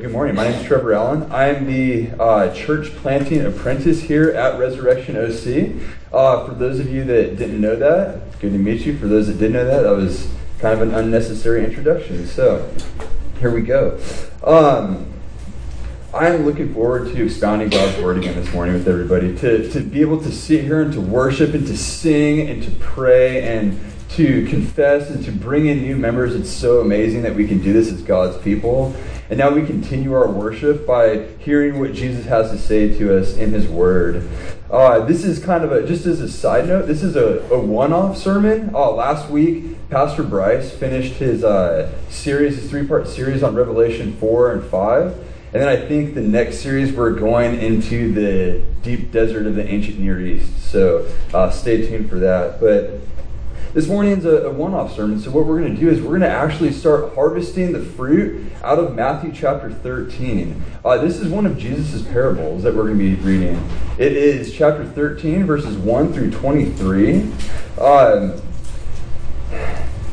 Good morning. My name is Trevor Allen. I'm the uh, church planting apprentice here at Resurrection OC. Uh, for those of you that didn't know that, good to meet you. For those that did know that, that was kind of an unnecessary introduction. So, here we go. Um, I'm looking forward to expounding God's word again this morning with everybody. To, to be able to sit here and to worship and to sing and to pray and to confess and to bring in new members. It's so amazing that we can do this as God's people. And now we continue our worship by hearing what Jesus has to say to us in his word. Uh, this is kind of a, just as a side note, this is a, a one off sermon. Uh, last week, Pastor Bryce finished his uh, series, his three part series on Revelation 4 and 5. And then I think the next series we're going into the deep desert of the ancient Near East. So uh, stay tuned for that. But this morning's a, a one off sermon, so what we're going to do is we're going to actually start harvesting the fruit out of Matthew chapter 13. Uh, this is one of Jesus' parables that we're going to be reading. It is chapter 13, verses 1 through 23. Um,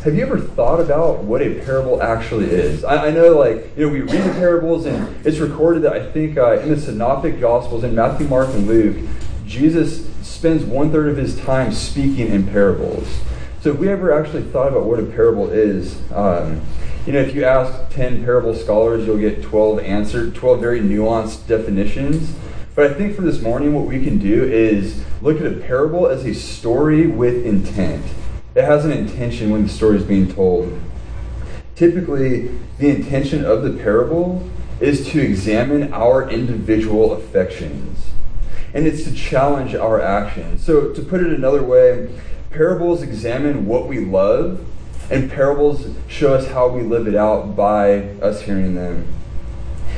have you ever thought about what a parable actually is? I, I, know, like, you know, we read the parables, and it's recorded that I think uh, in the Synoptic Gospels, in Matthew, Mark, and Luke, Jesus spends one third of his time speaking in parables. So if we ever actually thought about what a parable is, um, you know, if you ask 10 parable scholars, you'll get 12 answered, 12 very nuanced definitions. But I think for this morning, what we can do is look at a parable as a story with intent. It has an intention when the story is being told. Typically, the intention of the parable is to examine our individual affections, and it's to challenge our actions. So, to put it another way, Parables examine what we love, and parables show us how we live it out by us hearing them.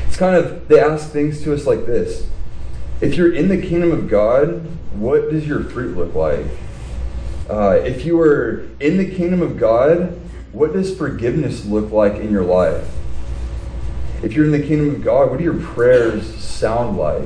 It's kind of, they ask things to us like this If you're in the kingdom of God, what does your fruit look like? Uh, if you are in the kingdom of God, what does forgiveness look like in your life? If you're in the kingdom of God, what do your prayers sound like?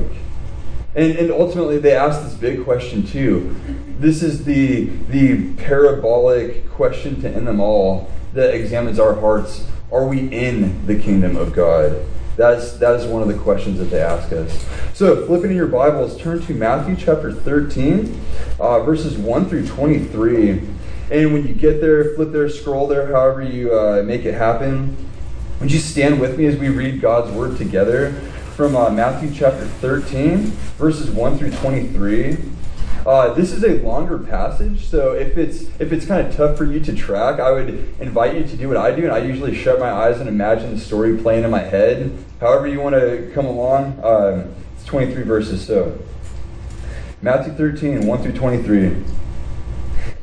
And, and ultimately, they ask this big question too. This is the, the parabolic question to end them all that examines our hearts. Are we in the kingdom of God? That's, that is one of the questions that they ask us. So, flipping in your Bibles, turn to Matthew chapter 13, uh, verses 1 through 23. And when you get there, flip there, scroll there, however you uh, make it happen. Would you stand with me as we read God's word together? From uh, Matthew chapter 13, verses 1 through 23. Uh, this is a longer passage, so if it's if it's kind of tough for you to track, I would invite you to do what I do, and I usually shut my eyes and imagine the story playing in my head. However, you want to come along, um, it's 23 verses. So, Matthew 13, 1 through 23.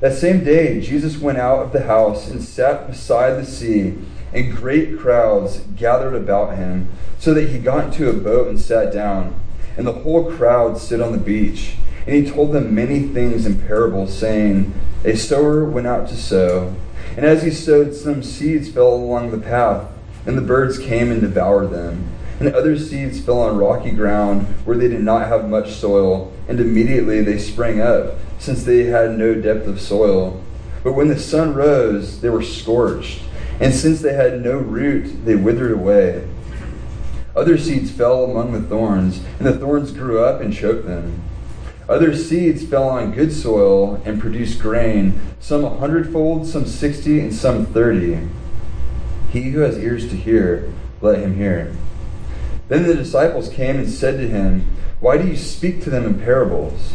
That same day, Jesus went out of the house and sat beside the sea, and great crowds gathered about him so that he got into a boat and sat down. And the whole crowd stood on the beach. And he told them many things in parables, saying, A sower went out to sow. And as he sowed, some seeds fell along the path, and the birds came and devoured them. And other seeds fell on rocky ground where they did not have much soil, and immediately they sprang up, since they had no depth of soil. But when the sun rose, they were scorched, and since they had no root, they withered away. Other seeds fell among the thorns, and the thorns grew up and choked them. Other seeds fell on good soil and produced grain, some a hundredfold, some sixty, and some thirty. He who has ears to hear, let him hear. Then the disciples came and said to him, Why do you speak to them in parables?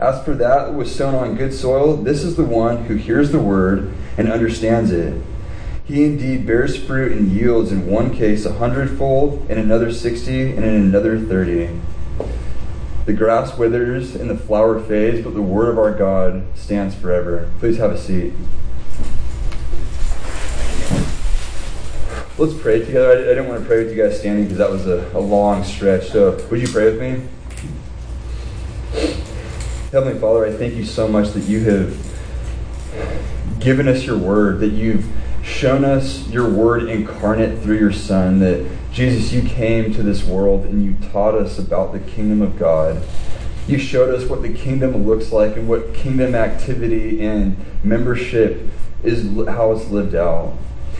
As for that was sown on good soil, this is the one who hears the word and understands it. He indeed bears fruit and yields in one case a hundredfold, in another sixty, and in another thirty. The grass withers and the flower fades, but the word of our God stands forever. Please have a seat. Let's pray together. I, didn't want to pray with you guys standing because that was a, a long stretch. So, would you pray with me? Heavenly Father, I thank you so much that you have given us your word, that you've shown us your word incarnate through your Son, that Jesus, you came to this world and you taught us about the kingdom of God. You showed us what the kingdom looks like and what kingdom activity and membership is how it's lived out.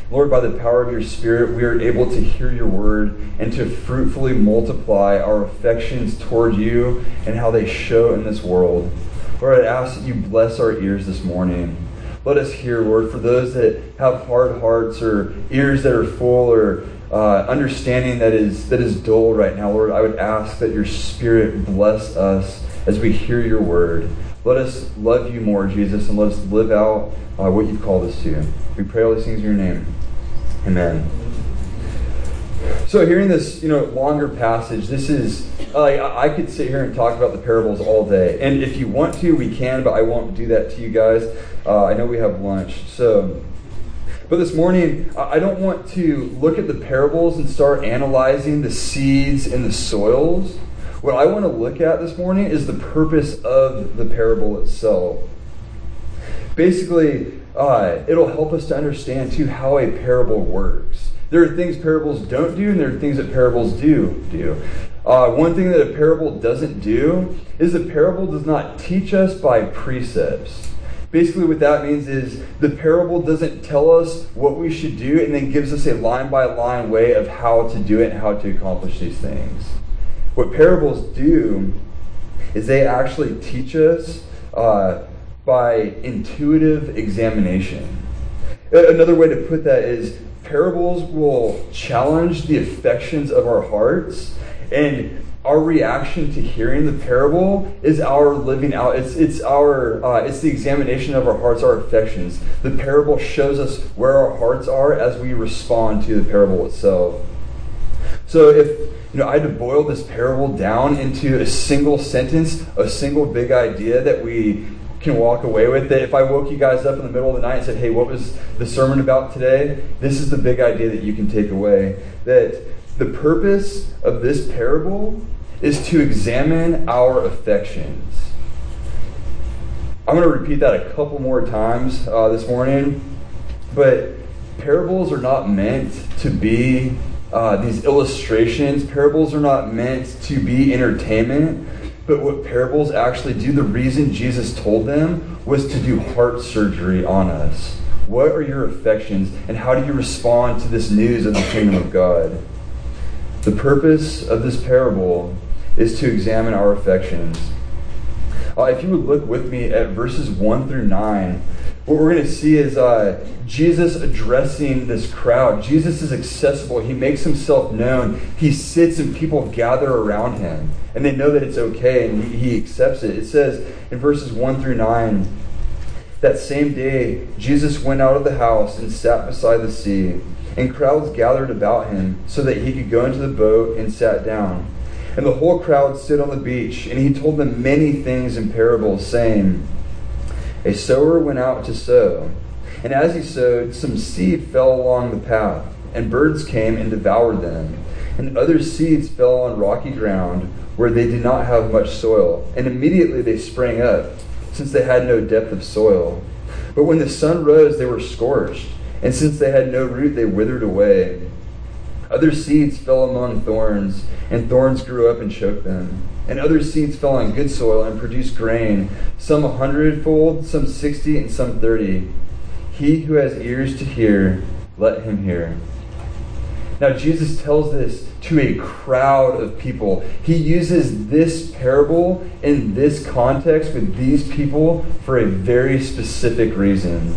Lord, by the power of your Spirit, we are able to hear your word and to fruitfully multiply our affections toward you and how they show in this world. Lord, I ask that you bless our ears this morning. Let us hear, Lord, for those that have hard hearts or ears that are full or uh, understanding that is that is dull right now, Lord, I would ask that your Spirit bless us as we hear your word. Let us love you more, Jesus, and let us live out uh, what you've called us to. We pray all these things in your name. Amen. So, hearing this, you know, longer passage, this is I could sit here and talk about the parables all day, and if you want to, we can, but I won't do that to you guys. Uh, I know we have lunch, so. But this morning, I don't want to look at the parables and start analyzing the seeds and the soils. What I want to look at this morning is the purpose of the parable itself. Basically, uh, it'll help us to understand too how a parable works. There are things parables don't do, and there are things that parables do do. Uh, one thing that a parable doesn't do is a parable does not teach us by precepts. Basically, what that means is the parable doesn't tell us what we should do and then gives us a line by line way of how to do it and how to accomplish these things. What parables do is they actually teach us uh, by intuitive examination. Another way to put that is parables will challenge the affections of our hearts and our reaction to hearing the parable is our living out it's it's our uh, it's the examination of our hearts our affections the parable shows us where our hearts are as we respond to the parable itself so if you know i had to boil this parable down into a single sentence a single big idea that we can walk away with that if I woke you guys up in the middle of the night and said, hey, what was the sermon about today? This is the big idea that you can take away. That the purpose of this parable is to examine our affections. I'm going to repeat that a couple more times uh, this morning, but parables are not meant to be uh, these illustrations. Parables are not meant to be entertainment. But what parables actually do, the reason Jesus told them was to do heart surgery on us. What are your affections, and how do you respond to this news of the kingdom of God? The purpose of this parable is to examine our affections. Uh, if you would look with me at verses 1 through 9, what we're going to see is uh, Jesus addressing this crowd. Jesus is accessible. He makes himself known. He sits and people gather around him. And they know that it's okay and he, he accepts it. It says in verses 1 through 9 that same day, Jesus went out of the house and sat beside the sea. And crowds gathered about him so that he could go into the boat and sat down. And the whole crowd stood on the beach, and he told them many things in parables, saying, A sower went out to sow. And as he sowed, some seed fell along the path, and birds came and devoured them. And other seeds fell on rocky ground where they did not have much soil, and immediately they sprang up, since they had no depth of soil. But when the sun rose, they were scorched, and since they had no root, they withered away. Other seeds fell among thorns, and thorns grew up and choked them. And other seeds fell on good soil and produced grain, some a hundredfold, some sixty, and some thirty. He who has ears to hear, let him hear. Now, Jesus tells this to a crowd of people. He uses this parable in this context with these people for a very specific reason.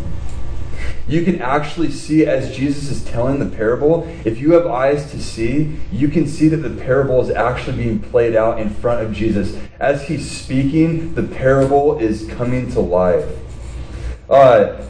You can actually see as Jesus is telling the parable, if you have eyes to see, you can see that the parable is actually being played out in front of Jesus. As he's speaking, the parable is coming to life. Uh,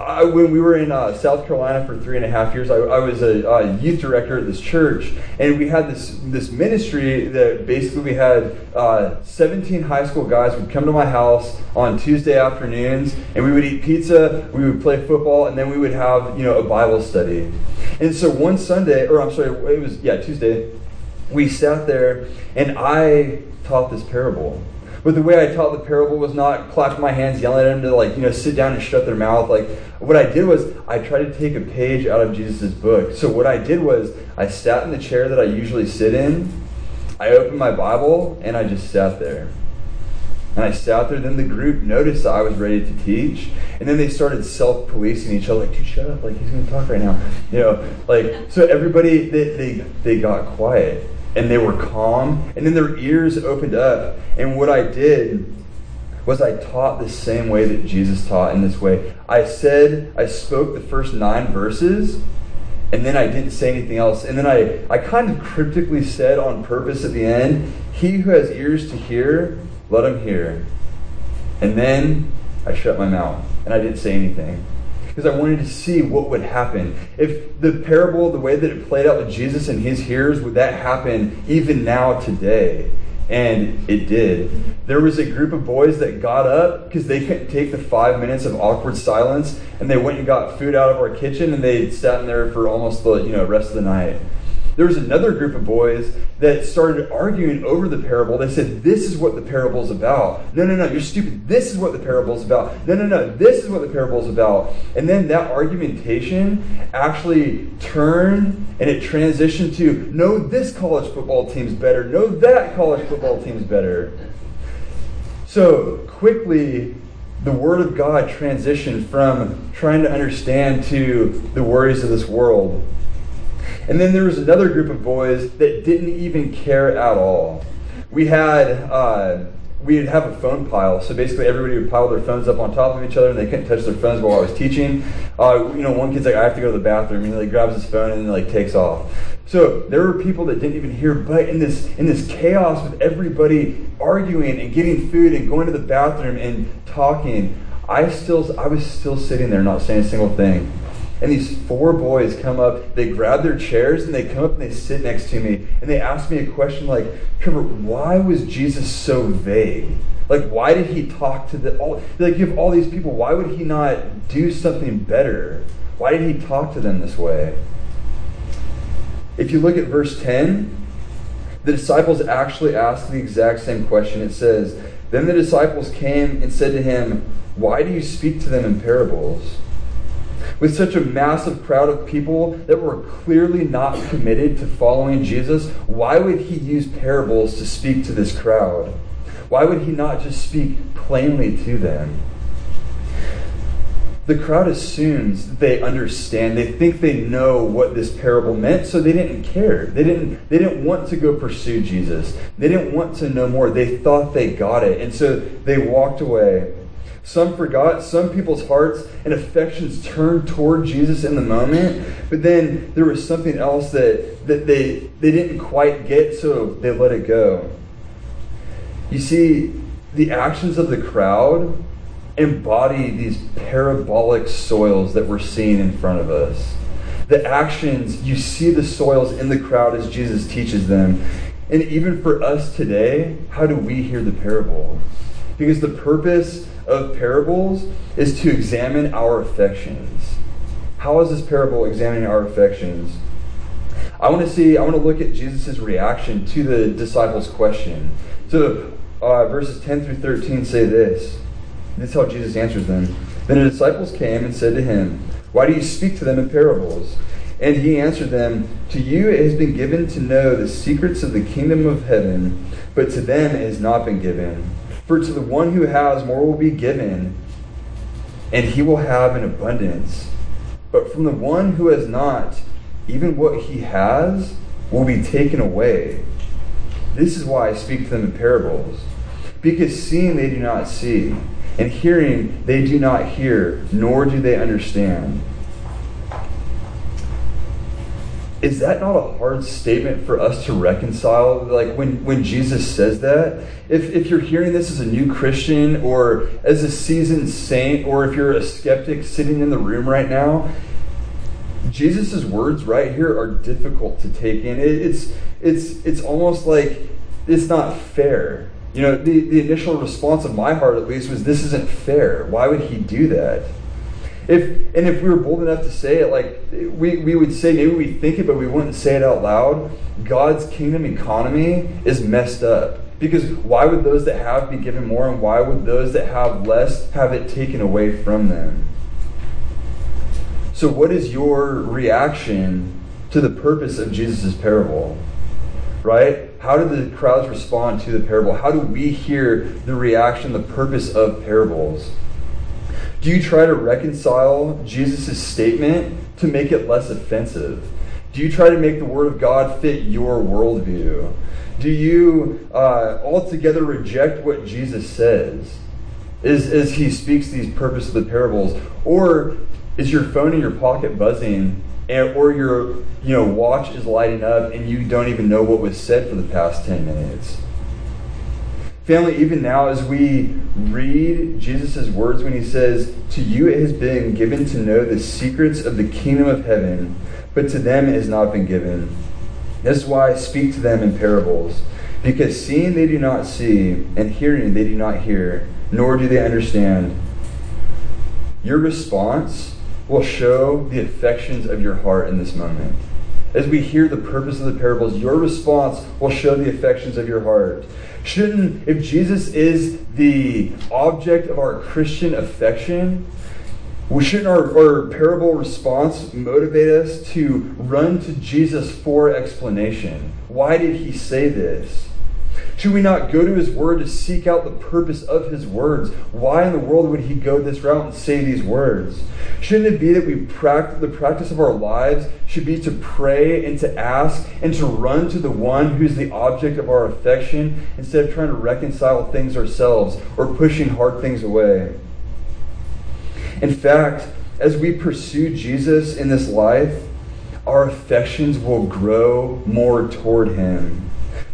I, when we were in uh, South Carolina for three and a half years, I, I was a uh, youth director at this church, and we had this this ministry that basically we had uh, 17 high school guys would come to my house on Tuesday afternoons, and we would eat pizza, we would play football, and then we would have you know a Bible study. And so one Sunday, or I'm sorry, it was yeah Tuesday, we sat there, and I taught this parable. But the way I taught the parable was not clapping my hands, yelling at them to like, you know, sit down and shut their mouth. Like what I did was I tried to take a page out of Jesus' book. So what I did was I sat in the chair that I usually sit in. I opened my Bible and I just sat there. And I sat there, then the group noticed that I was ready to teach. And then they started self policing each other, like, dude, shut up, like he's gonna talk right now. You know, like so everybody they, they they got quiet and they were calm, and then their ears opened up. And what I did was I taught the same way that Jesus taught in this way. I said, I spoke the first nine verses, and then I didn't say anything else. And then I, I kind of cryptically said on purpose at the end, He who has ears to hear, let him hear. And then I shut my mouth, and I didn't say anything because I wanted to see what would happen. If the parable, the way that it played out with Jesus and his hearers, would that happen even now today? And it did. There was a group of boys that got up because they couldn't take the five minutes of awkward silence, and they went and got food out of our kitchen, and they sat in there for almost the you know rest of the night there was another group of boys that started arguing over the parable. They said, This is what the parable is about. No, no, no, you're stupid. This is what the parable is about. No, no, no, this is what the parable is about. And then that argumentation actually turned and it transitioned to, No, this college football team's better. No, that college football team's better. So quickly, the Word of God transitioned from trying to understand to the worries of this world. And then there was another group of boys that didn't even care at all. We had uh, we'd have a phone pile. So basically, everybody would pile their phones up on top of each other, and they couldn't touch their phones while I was teaching. Uh, you know, one kid's like, "I have to go to the bathroom," and he like grabs his phone and like takes off. So there were people that didn't even hear, but in this in this chaos with everybody arguing and getting food and going to the bathroom and talking, I still I was still sitting there, not saying a single thing. And these four boys come up, they grab their chairs, and they come up and they sit next to me. And they ask me a question like, Trevor, why was Jesus so vague? Like, why did he talk to the all like you have all these people, why would he not do something better? Why did he talk to them this way? If you look at verse 10, the disciples actually ask the exact same question. It says, Then the disciples came and said to him, Why do you speak to them in parables? With such a massive crowd of people that were clearly not committed to following Jesus, why would he use parables to speak to this crowd? Why would he not just speak plainly to them? The crowd assumes they understand. They think they know what this parable meant, so they didn't care. They didn't, they didn't want to go pursue Jesus. They didn't want to know more. They thought they got it. And so they walked away. Some forgot, some people's hearts and affections turned toward Jesus in the moment, but then there was something else that, that they, they didn't quite get, so they let it go. You see, the actions of the crowd embody these parabolic soils that we're seeing in front of us. The actions, you see the soils in the crowd as Jesus teaches them. And even for us today, how do we hear the parable? Because the purpose of parables is to examine our affections. How is this parable examining our affections? I want to see, I want to look at Jesus' reaction to the disciples' question. So, uh, verses 10 through 13 say this. This is how Jesus answers them. Then the disciples came and said to him, Why do you speak to them in parables? And he answered them, To you it has been given to know the secrets of the kingdom of heaven, but to them it has not been given. For to the one who has, more will be given, and he will have an abundance. But from the one who has not, even what he has will be taken away. This is why I speak to them in parables. Because seeing they do not see, and hearing they do not hear, nor do they understand. Is that not a hard statement for us to reconcile? Like when, when Jesus says that? If, if you're hearing this as a new Christian or as a seasoned saint, or if you're a skeptic sitting in the room right now, Jesus' words right here are difficult to take in. It, it's, it's, it's almost like it's not fair. You know, the, the initial response of my heart, at least, was this isn't fair. Why would he do that? If, and if we were bold enough to say it, like we, we would say, maybe we think it, but we wouldn't say it out loud. God's kingdom economy is messed up. Because why would those that have be given more, and why would those that have less have it taken away from them? So, what is your reaction to the purpose of Jesus' parable? Right? How do the crowds respond to the parable? How do we hear the reaction, the purpose of parables? Do you try to reconcile Jesus' statement to make it less offensive? Do you try to make the Word of God fit your worldview? Do you uh, altogether reject what Jesus says as, as he speaks these purpose of the parables? Or is your phone in your pocket buzzing and, or your you know watch is lighting up and you don't even know what was said for the past 10 minutes family even now as we read jesus' words when he says to you it has been given to know the secrets of the kingdom of heaven but to them it has not been given this is why i speak to them in parables because seeing they do not see and hearing they do not hear nor do they understand your response will show the affections of your heart in this moment. As we hear the purpose of the parables, your response will show the affections of your heart. Shouldn't, if Jesus is the object of our Christian affection, we shouldn't our, our parable response motivate us to run to Jesus for explanation? Why did he say this? Should we not go to his word to seek out the purpose of his words? Why in the world would he go this route and say these words? Shouldn't it be that we practice the practice of our lives should be to pray and to ask and to run to the one who's the object of our affection instead of trying to reconcile things ourselves or pushing hard things away? In fact, as we pursue Jesus in this life, our affections will grow more toward him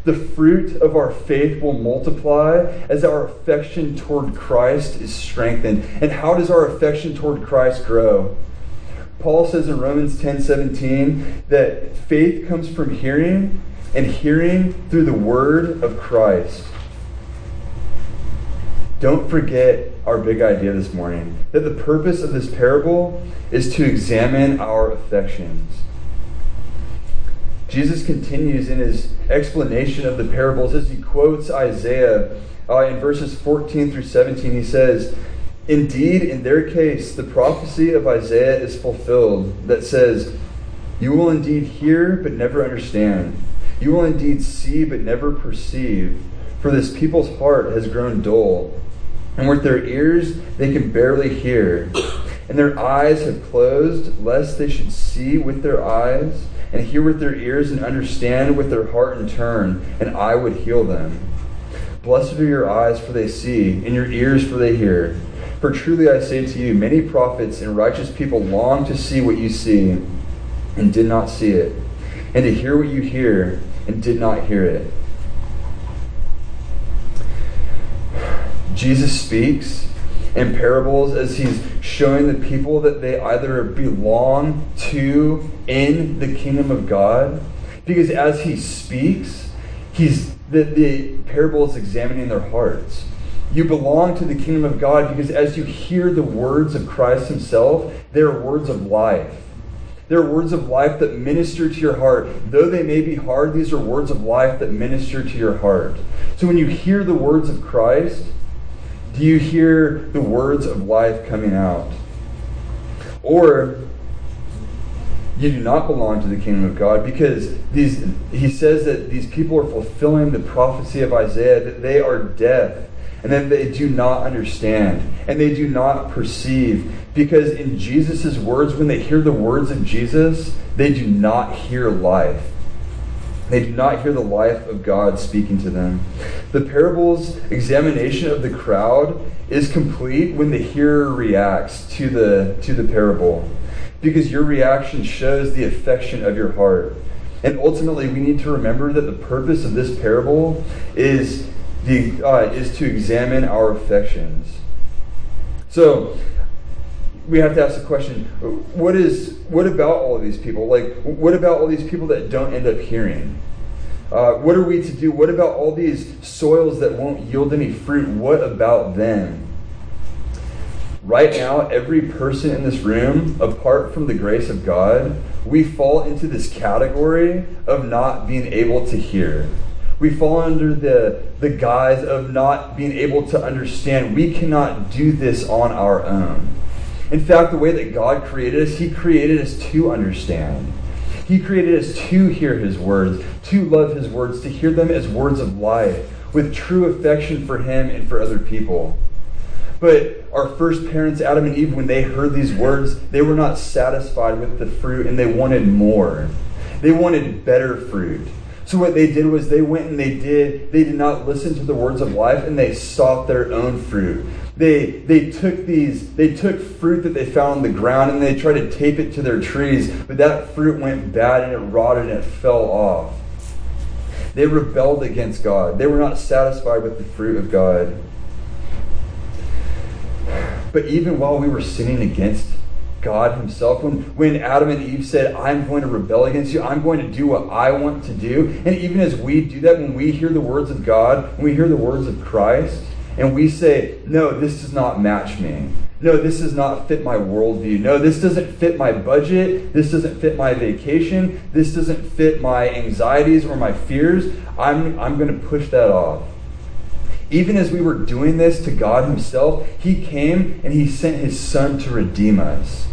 the fruit of our faith will multiply as our affection toward Christ is strengthened. And how does our affection toward Christ grow? Paul says in Romans 10 17 that faith comes from hearing, and hearing through the word of Christ. Don't forget our big idea this morning that the purpose of this parable is to examine our affections. Jesus continues in his explanation of the parables as he quotes Isaiah uh, in verses 14 through 17. He says, Indeed, in their case, the prophecy of Isaiah is fulfilled that says, You will indeed hear, but never understand. You will indeed see, but never perceive. For this people's heart has grown dull, and with their ears they can barely hear, and their eyes have closed, lest they should see with their eyes and hear with their ears and understand with their heart and turn, and I would heal them. Blessed are your eyes, for they see, and your ears, for they hear. For truly I say to you, many prophets and righteous people long to see what you see, and did not see it, and to hear what you hear, and did not hear it. Jesus speaks in parables as he's showing the people that they either belong to in the kingdom of God. Because as he speaks, he's the, the parable is examining their hearts. You belong to the kingdom of God because as you hear the words of Christ Himself, they are words of life. They're words of life that minister to your heart. Though they may be hard, these are words of life that minister to your heart. So when you hear the words of Christ, do you hear the words of life coming out? Or you do not belong to the kingdom of God because these he says that these people are fulfilling the prophecy of Isaiah that they are deaf and that they do not understand and they do not perceive because in Jesus' words when they hear the words of Jesus they do not hear life they do not hear the life of God speaking to them. The parable's examination of the crowd is complete when the hearer reacts to the, to the parable, because your reaction shows the affection of your heart. And ultimately, we need to remember that the purpose of this parable is, the, uh, is to examine our affections. So, we have to ask the question what is what about all of these people? Like what about all these people that don't end up hearing? Uh, what are we to do? What about all these soils that won't yield any fruit? What about them? Right now every person in this room apart from the grace of god we fall into this category of not being able to hear. We fall under the, the guise of not being able to understand. We cannot do this on our own in fact, the way that God created us, He created us to understand. He created us to hear His words, to love His words, to hear them as words of life, with true affection for Him and for other people. But our first parents, Adam and Eve, when they heard these words, they were not satisfied with the fruit and they wanted more. They wanted better fruit. So what they did was they went and they did, they did not listen to the words of life and they sought their own fruit. They, they took these, they took fruit that they found on the ground and they tried to tape it to their trees, but that fruit went bad and it rotted and it fell off. They rebelled against God. They were not satisfied with the fruit of God. But even while we were sinning against God Himself, when, when Adam and Eve said, I'm going to rebel against you, I'm going to do what I want to do, and even as we do that, when we hear the words of God, when we hear the words of Christ, and we say, no, this does not match me. No, this does not fit my worldview. No, this doesn't fit my budget. This doesn't fit my vacation. This doesn't fit my anxieties or my fears. I'm, I'm going to push that off. Even as we were doing this to God Himself, He came and He sent His Son to redeem us.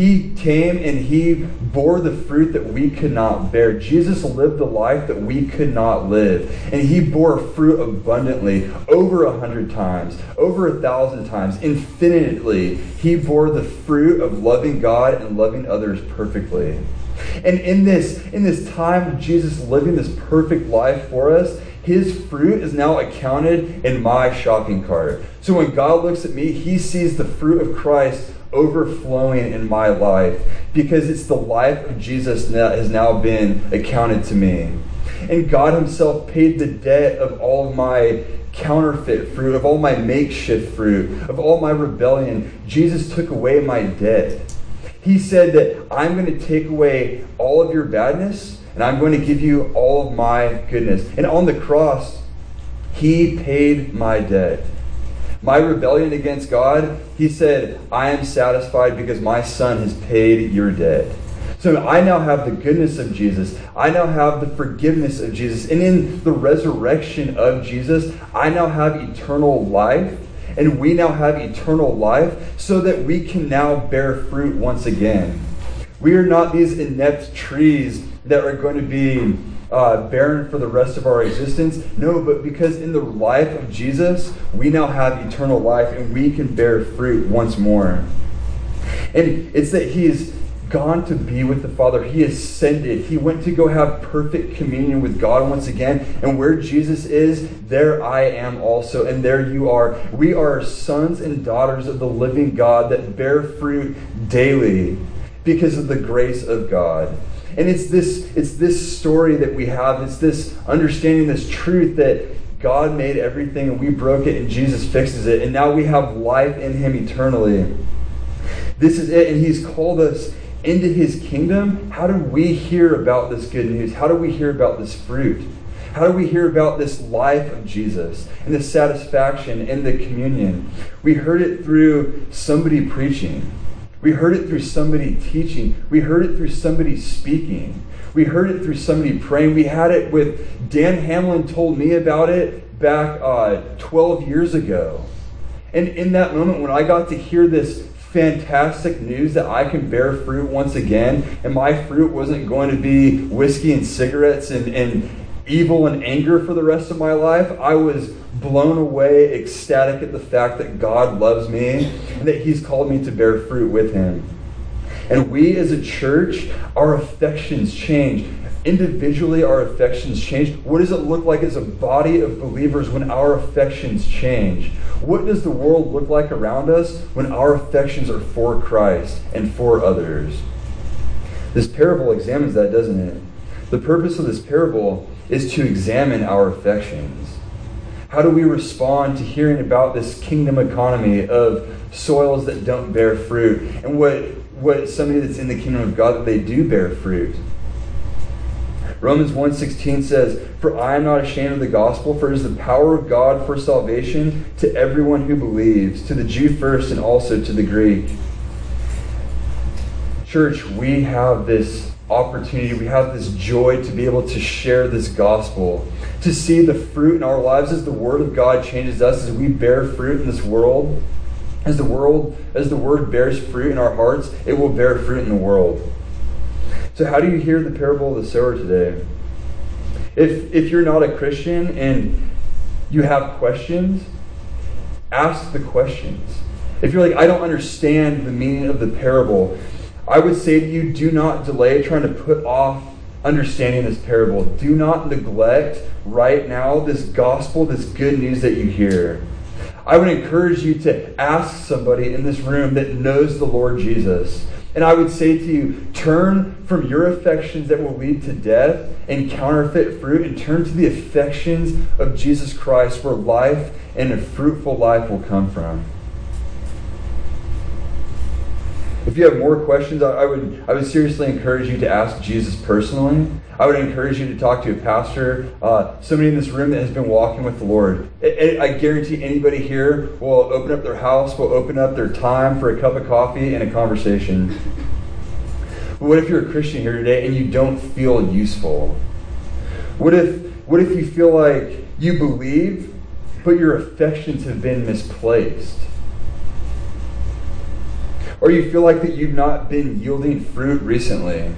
He came and he bore the fruit that we could not bear. Jesus lived the life that we could not live. And he bore fruit abundantly over a hundred times, over a thousand times, infinitely. He bore the fruit of loving God and loving others perfectly. And in this, in this time of Jesus living this perfect life for us, his fruit is now accounted in my shopping cart. So when God looks at me, he sees the fruit of Christ overflowing in my life because it's the life of Jesus that has now been accounted to me. And God Himself paid the debt of all my counterfeit fruit, of all my makeshift fruit, of all my rebellion. Jesus took away my debt. He said that I'm going to take away all of your badness and I'm going to give you all of my goodness. And on the cross, He paid my debt my rebellion against God, he said, I am satisfied because my son has paid your debt. So I now have the goodness of Jesus. I now have the forgiveness of Jesus. And in the resurrection of Jesus, I now have eternal life. And we now have eternal life so that we can now bear fruit once again. We are not these inept trees that are going to be uh, barren for the rest of our existence. No, but because in the life of Jesus, we now have eternal life and we can bear fruit once more. And it's that He is gone to be with the Father. He ascended. He went to go have perfect communion with God once again. And where Jesus is, there I am also. And there you are. We are sons and daughters of the living God that bear fruit daily because of the grace of God. And it's this, it's this story that we have, it's this understanding, this truth that God made everything and we broke it and Jesus fixes it. And now we have life in Him eternally. This is it. And He's called us into His kingdom. How do we hear about this good news? How do we hear about this fruit? How do we hear about this life of Jesus and the satisfaction in the communion? We heard it through somebody preaching. We heard it through somebody teaching. We heard it through somebody speaking. We heard it through somebody praying. We had it with Dan Hamlin told me about it back uh, 12 years ago. And in that moment, when I got to hear this fantastic news that I can bear fruit once again, and my fruit wasn't going to be whiskey and cigarettes and, and evil and anger for the rest of my life, I was blown away, ecstatic at the fact that God loves me and that He's called me to bear fruit with Him. And we as a church, our affections change. Individually, our affections change. What does it look like as a body of believers when our affections change? What does the world look like around us when our affections are for Christ and for others? This parable examines that, doesn't it? The purpose of this parable is to examine our affections. How do we respond to hearing about this kingdom economy of soils that don't bear fruit and what, what somebody that's in the kingdom of God that they do bear fruit? Romans 1:16 says, "For I am not ashamed of the gospel, for it is the power of God for salvation to everyone who believes, to the Jew first and also to the Greek." Church, we have this opportunity, we have this joy to be able to share this gospel, to see the fruit in our lives as the word of God changes us as we bear fruit in this world. As the world as the word bears fruit in our hearts, it will bear fruit in the world. So, how do you hear the parable of the sower today? If, if you're not a Christian and you have questions, ask the questions. If you're like, I don't understand the meaning of the parable, I would say to you, do not delay trying to put off understanding this parable. Do not neglect right now this gospel, this good news that you hear. I would encourage you to ask somebody in this room that knows the Lord Jesus and I would say to you, turn from your affections that will lead to death and counterfeit fruit and turn to the affections of Jesus Christ where life and a fruitful life will come from. If you have more questions, I would, I would seriously encourage you to ask Jesus personally. I would encourage you to talk to a pastor, uh, somebody in this room that has been walking with the Lord. I, I guarantee anybody here will open up their house, will open up their time for a cup of coffee and a conversation. But what if you're a Christian here today and you don't feel useful? What if, what if you feel like you believe, but your affections have been misplaced? Or you feel like that you've not been yielding fruit recently.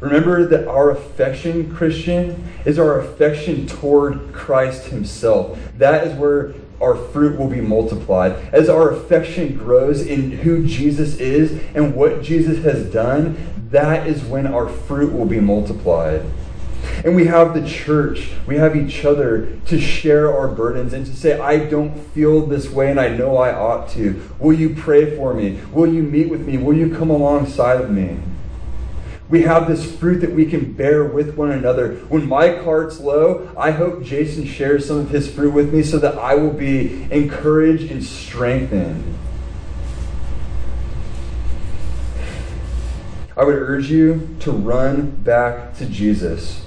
Remember that our affection, Christian, is our affection toward Christ Himself. That is where our fruit will be multiplied. As our affection grows in who Jesus is and what Jesus has done, that is when our fruit will be multiplied. And we have the church, we have each other to share our burdens and to say, I don't feel this way and I know I ought to. Will you pray for me? Will you meet with me? Will you come alongside of me? We have this fruit that we can bear with one another. When my cart's low, I hope Jason shares some of his fruit with me so that I will be encouraged and strengthened. I would urge you to run back to Jesus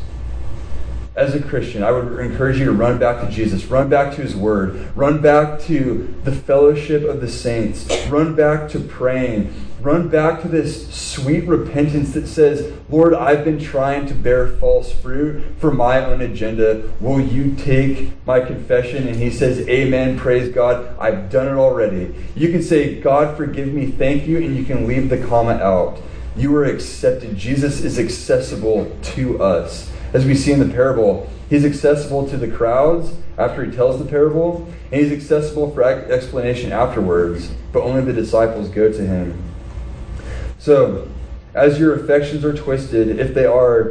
as a Christian, I would encourage you to run back to Jesus, run back to His Word, run back to the fellowship of the saints, run back to praying, run back to this sweet repentance that says, Lord, I've been trying to bear false fruit for my own agenda. Will you take my confession? And He says, Amen, praise God, I've done it already. You can say, God, forgive me, thank you, and you can leave the comma out. You are accepted. Jesus is accessible to us as we see in the parable, he's accessible to the crowds after he tells the parable, and he's accessible for explanation afterwards, but only the disciples go to him. So, as your affections are twisted, if they are,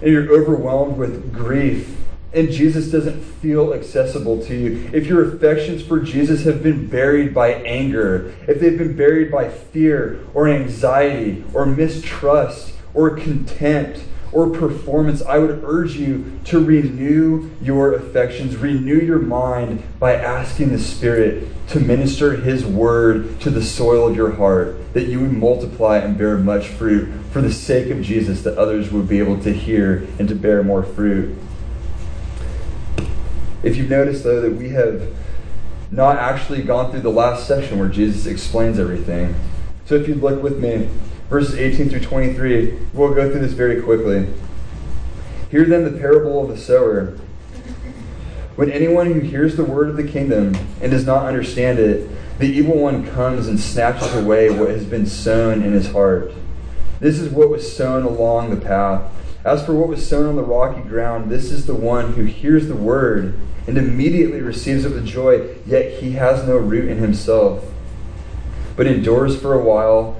and you're overwhelmed with grief, and Jesus doesn't feel accessible to you, if your affections for Jesus have been buried by anger, if they've been buried by fear or anxiety or mistrust or contempt, or performance, I would urge you to renew your affections, renew your mind by asking the Spirit to minister His word to the soil of your heart, that you would multiply and bear much fruit for the sake of Jesus, that others would be able to hear and to bear more fruit. If you've noticed, though, that we have not actually gone through the last section where Jesus explains everything. So if you'd look with me, verses 18 through 23, we'll go through this very quickly. Hear then the parable of the sower. When anyone who hears the word of the kingdom and does not understand it, the evil one comes and snatches away what has been sown in his heart. This is what was sown along the path. As for what was sown on the rocky ground, this is the one who hears the word and immediately receives it with joy, yet he has no root in himself, but endures for a while.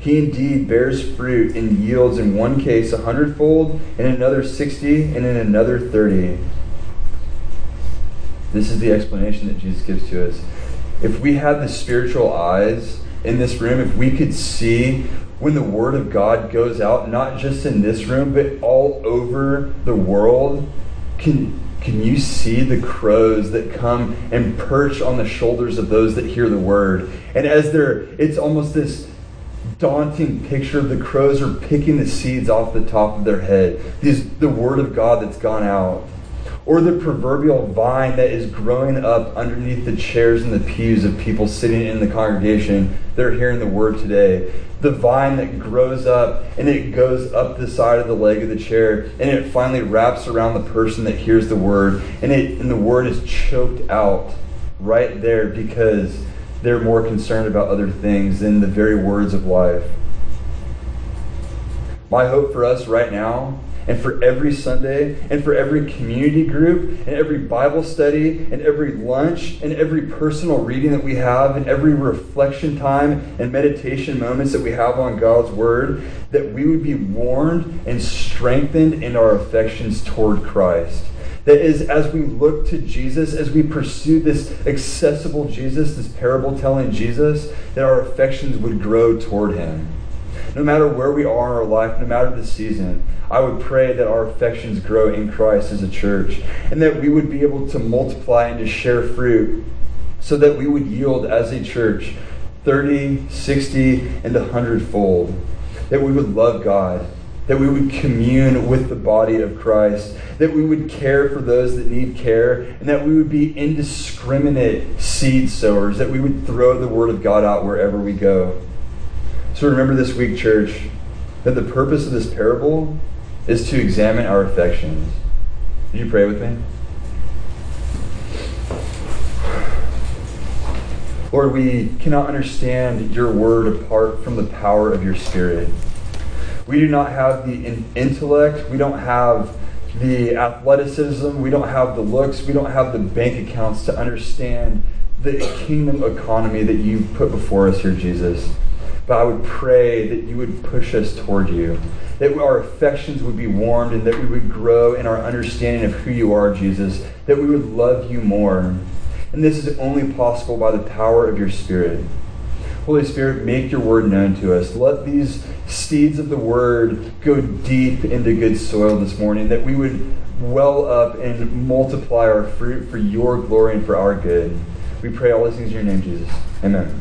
He indeed bears fruit and yields in one case a hundredfold, in another sixty, and in another thirty. This is the explanation that Jesus gives to us. If we had the spiritual eyes in this room, if we could see when the Word of God goes out, not just in this room, but all over the world, can can you see the crows that come and perch on the shoulders of those that hear the word? And as they're, it's almost this daunting picture of the crows are picking the seeds off the top of their head. These, the word of God that's gone out. Or the proverbial vine that is growing up underneath the chairs and the pews of people sitting in the congregation that are hearing the word today the vine that grows up and it goes up the side of the leg of the chair and it finally wraps around the person that hears the word and it and the word is choked out right there because they're more concerned about other things than the very words of life. My hope for us right now and for every Sunday and for every community group and every Bible study and every lunch and every personal reading that we have and every reflection time and meditation moments that we have on God's Word, that we would be warned and strengthened in our affections toward Christ. That is, as we look to Jesus, as we pursue this accessible Jesus, this parable telling Jesus, that our affections would grow toward Him no matter where we are in our life, no matter the season, I would pray that our affections grow in Christ as a church and that we would be able to multiply and to share fruit so that we would yield as a church 30, 60, and 100 fold. That we would love God, that we would commune with the body of Christ, that we would care for those that need care, and that we would be indiscriminate seed sowers, that we would throw the word of God out wherever we go. So remember this week, church, that the purpose of this parable is to examine our affections. Would you pray with me? Lord, we cannot understand your word apart from the power of your spirit. We do not have the intellect, we don't have the athleticism, we don't have the looks, we don't have the bank accounts to understand the kingdom economy that you've put before us here, Jesus. But I would pray that you would push us toward you, that our affections would be warmed, and that we would grow in our understanding of who you are, Jesus, that we would love you more. And this is only possible by the power of your Spirit. Holy Spirit, make your word known to us. Let these seeds of the word go deep into good soil this morning, that we would well up and multiply our fruit for your glory and for our good. We pray all these things in your name, Jesus. Amen.